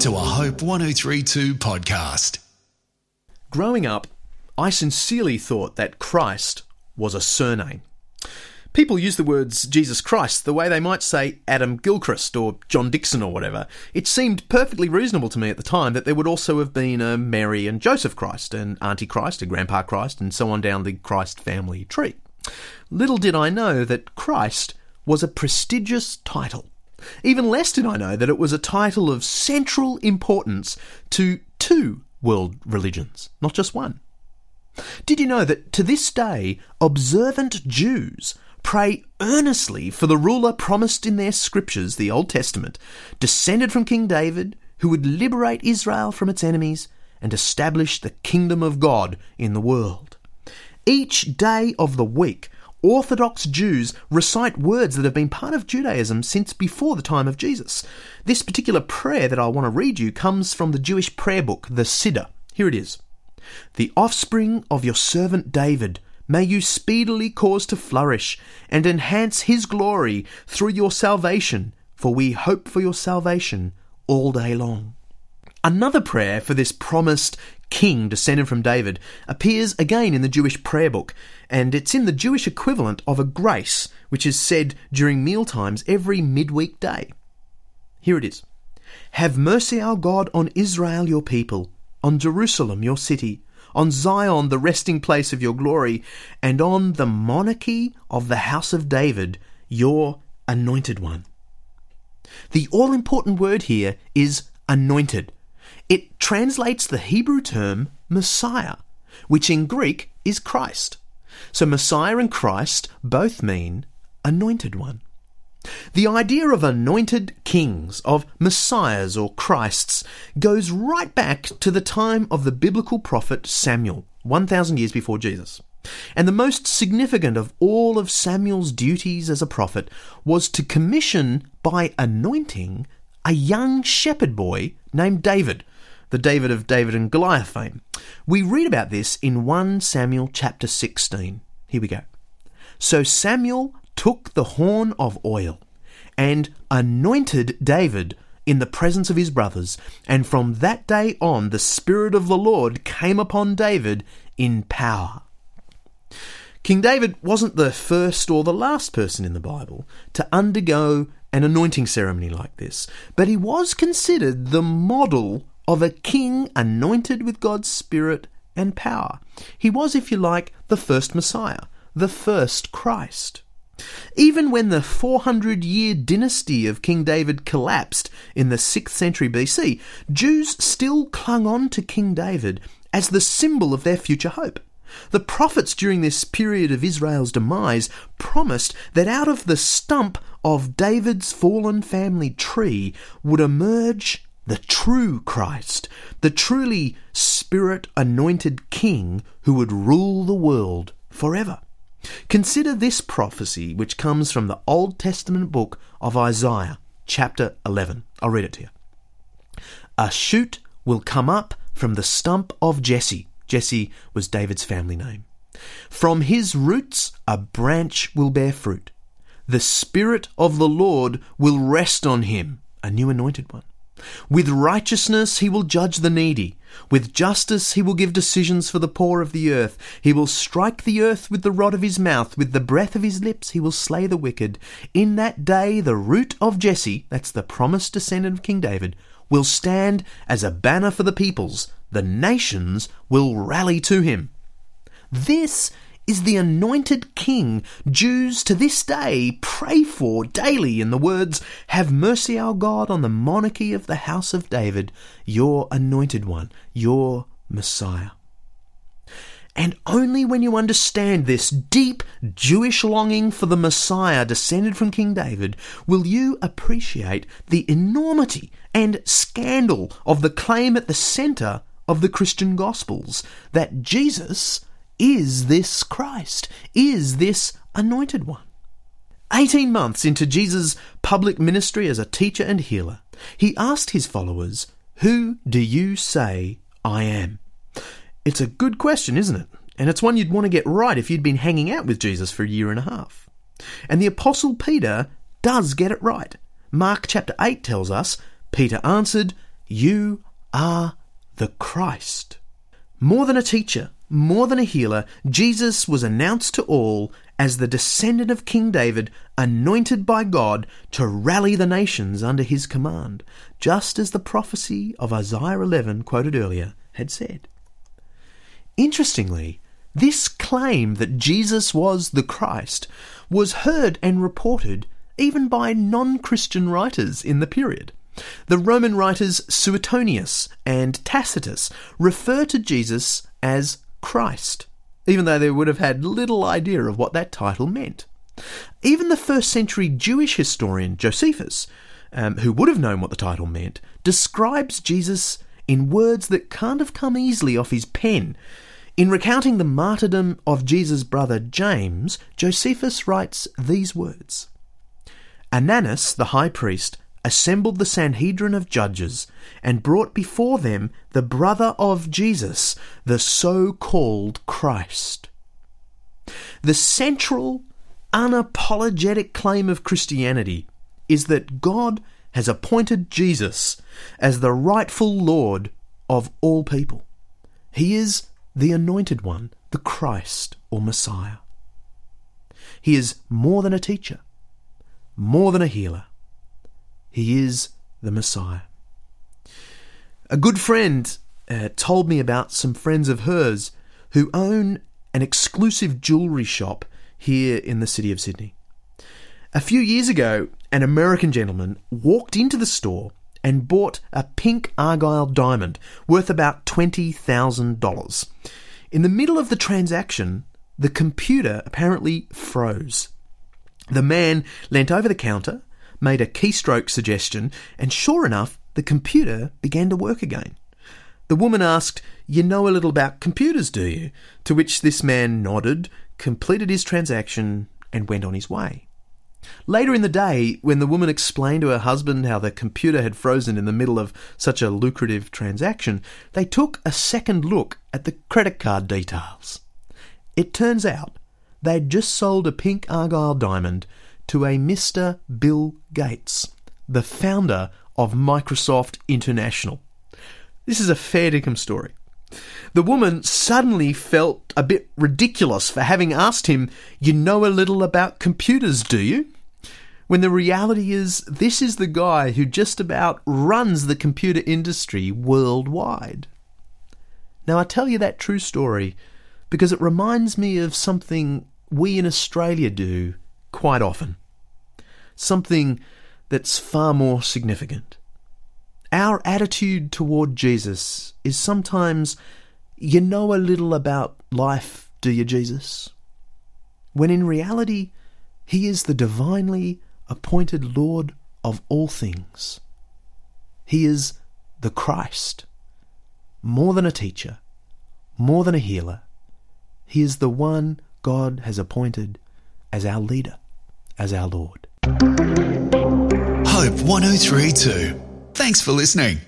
to a Hope 1032 podcast. Growing up, I sincerely thought that Christ was a surname. People use the words Jesus Christ the way they might say Adam Gilchrist or John Dickson or whatever. It seemed perfectly reasonable to me at the time that there would also have been a Mary and Joseph Christ, an Auntie Christ, a Grandpa Christ, and so on down the Christ family tree. Little did I know that Christ was a prestigious title. Even less did I know that it was a title of central importance to two world religions, not just one. Did you know that to this day, observant Jews pray earnestly for the ruler promised in their scriptures, the Old Testament, descended from King David, who would liberate Israel from its enemies and establish the kingdom of God in the world? Each day of the week, Orthodox Jews recite words that have been part of Judaism since before the time of Jesus. This particular prayer that I want to read you comes from the Jewish prayer book, the Siddur. Here it is The offspring of your servant David may you speedily cause to flourish and enhance his glory through your salvation, for we hope for your salvation all day long. Another prayer for this promised king descended from David appears again in the Jewish prayer book, and it's in the Jewish equivalent of a grace, which is said during mealtimes every midweek day. Here it is Have mercy, our God, on Israel, your people, on Jerusalem, your city, on Zion, the resting place of your glory, and on the monarchy of the house of David, your anointed one. The all important word here is anointed. It translates the Hebrew term Messiah, which in Greek is Christ. So Messiah and Christ both mean anointed one. The idea of anointed kings, of messiahs or Christs, goes right back to the time of the biblical prophet Samuel, 1,000 years before Jesus. And the most significant of all of Samuel's duties as a prophet was to commission by anointing a young shepherd boy named David, the David of David and Goliath fame. We read about this in 1 Samuel chapter 16. Here we go. So Samuel took the horn of oil and anointed David in the presence of his brothers, and from that day on the Spirit of the Lord came upon David in power. King David wasn't the first or the last person in the Bible to undergo an anointing ceremony like this, but he was considered the model of a king anointed with God's Spirit and power. He was, if you like, the first Messiah, the first Christ. Even when the 400 year dynasty of King David collapsed in the 6th century BC, Jews still clung on to King David as the symbol of their future hope. The prophets during this period of Israel's demise promised that out of the stump of David's fallen family tree would emerge the true Christ, the truly spirit anointed king who would rule the world forever. Consider this prophecy which comes from the Old Testament book of Isaiah, chapter 11. I'll read it to you. A shoot will come up from the stump of Jesse. Jesse was David's family name. From his roots a branch will bear fruit. The Spirit of the Lord will rest on him, a new anointed one. With righteousness he will judge the needy. With justice he will give decisions for the poor of the earth. He will strike the earth with the rod of his mouth. With the breath of his lips he will slay the wicked. In that day the root of Jesse, that's the promised descendant of King David, will stand as a banner for the peoples. The nations will rally to him. This is the anointed king Jews to this day pray for daily in the words, Have mercy, our God, on the monarchy of the house of David, your anointed one, your Messiah. And only when you understand this deep Jewish longing for the Messiah descended from King David will you appreciate the enormity and scandal of the claim at the centre of the Christian Gospels that Jesus is this Christ? Is this anointed one? 18 months into Jesus' public ministry as a teacher and healer, he asked his followers, Who do you say I am? It's a good question, isn't it? And it's one you'd want to get right if you'd been hanging out with Jesus for a year and a half. And the Apostle Peter does get it right. Mark chapter 8 tells us Peter answered, You are the Christ. More than a teacher, more than a healer, Jesus was announced to all as the descendant of King David, anointed by God to rally the nations under his command, just as the prophecy of Isaiah 11, quoted earlier, had said. Interestingly, this claim that Jesus was the Christ was heard and reported even by non Christian writers in the period. The Roman writers Suetonius and Tacitus refer to Jesus as Christ, even though they would have had little idea of what that title meant. Even the first century Jewish historian Josephus, um, who would have known what the title meant, describes Jesus in words that can't have come easily off his pen. In recounting the martyrdom of Jesus' brother James, Josephus writes these words Ananus, the high priest, assembled the Sanhedrin of judges and brought before them the brother of Jesus, the so called Christ. The central, unapologetic claim of Christianity is that God has appointed Jesus as the rightful Lord of all people. He is the anointed one, the Christ or Messiah. He is more than a teacher, more than a healer he is the Messiah. A good friend uh, told me about some friends of hers who own an exclusive jewellery shop here in the city of Sydney. A few years ago, an American gentleman walked into the store and bought a pink Argyle diamond worth about $20,000. In the middle of the transaction, the computer apparently froze. The man leant over the counter made a keystroke suggestion, and sure enough, the computer began to work again. The woman asked, You know a little about computers, do you? To which this man nodded, completed his transaction, and went on his way. Later in the day, when the woman explained to her husband how the computer had frozen in the middle of such a lucrative transaction, they took a second look at the credit card details. It turns out they'd just sold a pink Argyle diamond to a Mr. Bill Gates, the founder of Microsoft International. This is a fair dinkum story. The woman suddenly felt a bit ridiculous for having asked him, You know a little about computers, do you? When the reality is, this is the guy who just about runs the computer industry worldwide. Now, I tell you that true story because it reminds me of something we in Australia do quite often something that's far more significant. Our attitude toward Jesus is sometimes, you know a little about life, do you, Jesus? When in reality, he is the divinely appointed Lord of all things. He is the Christ, more than a teacher, more than a healer. He is the one God has appointed as our leader, as our Lord. Hope 1032. Thanks for listening.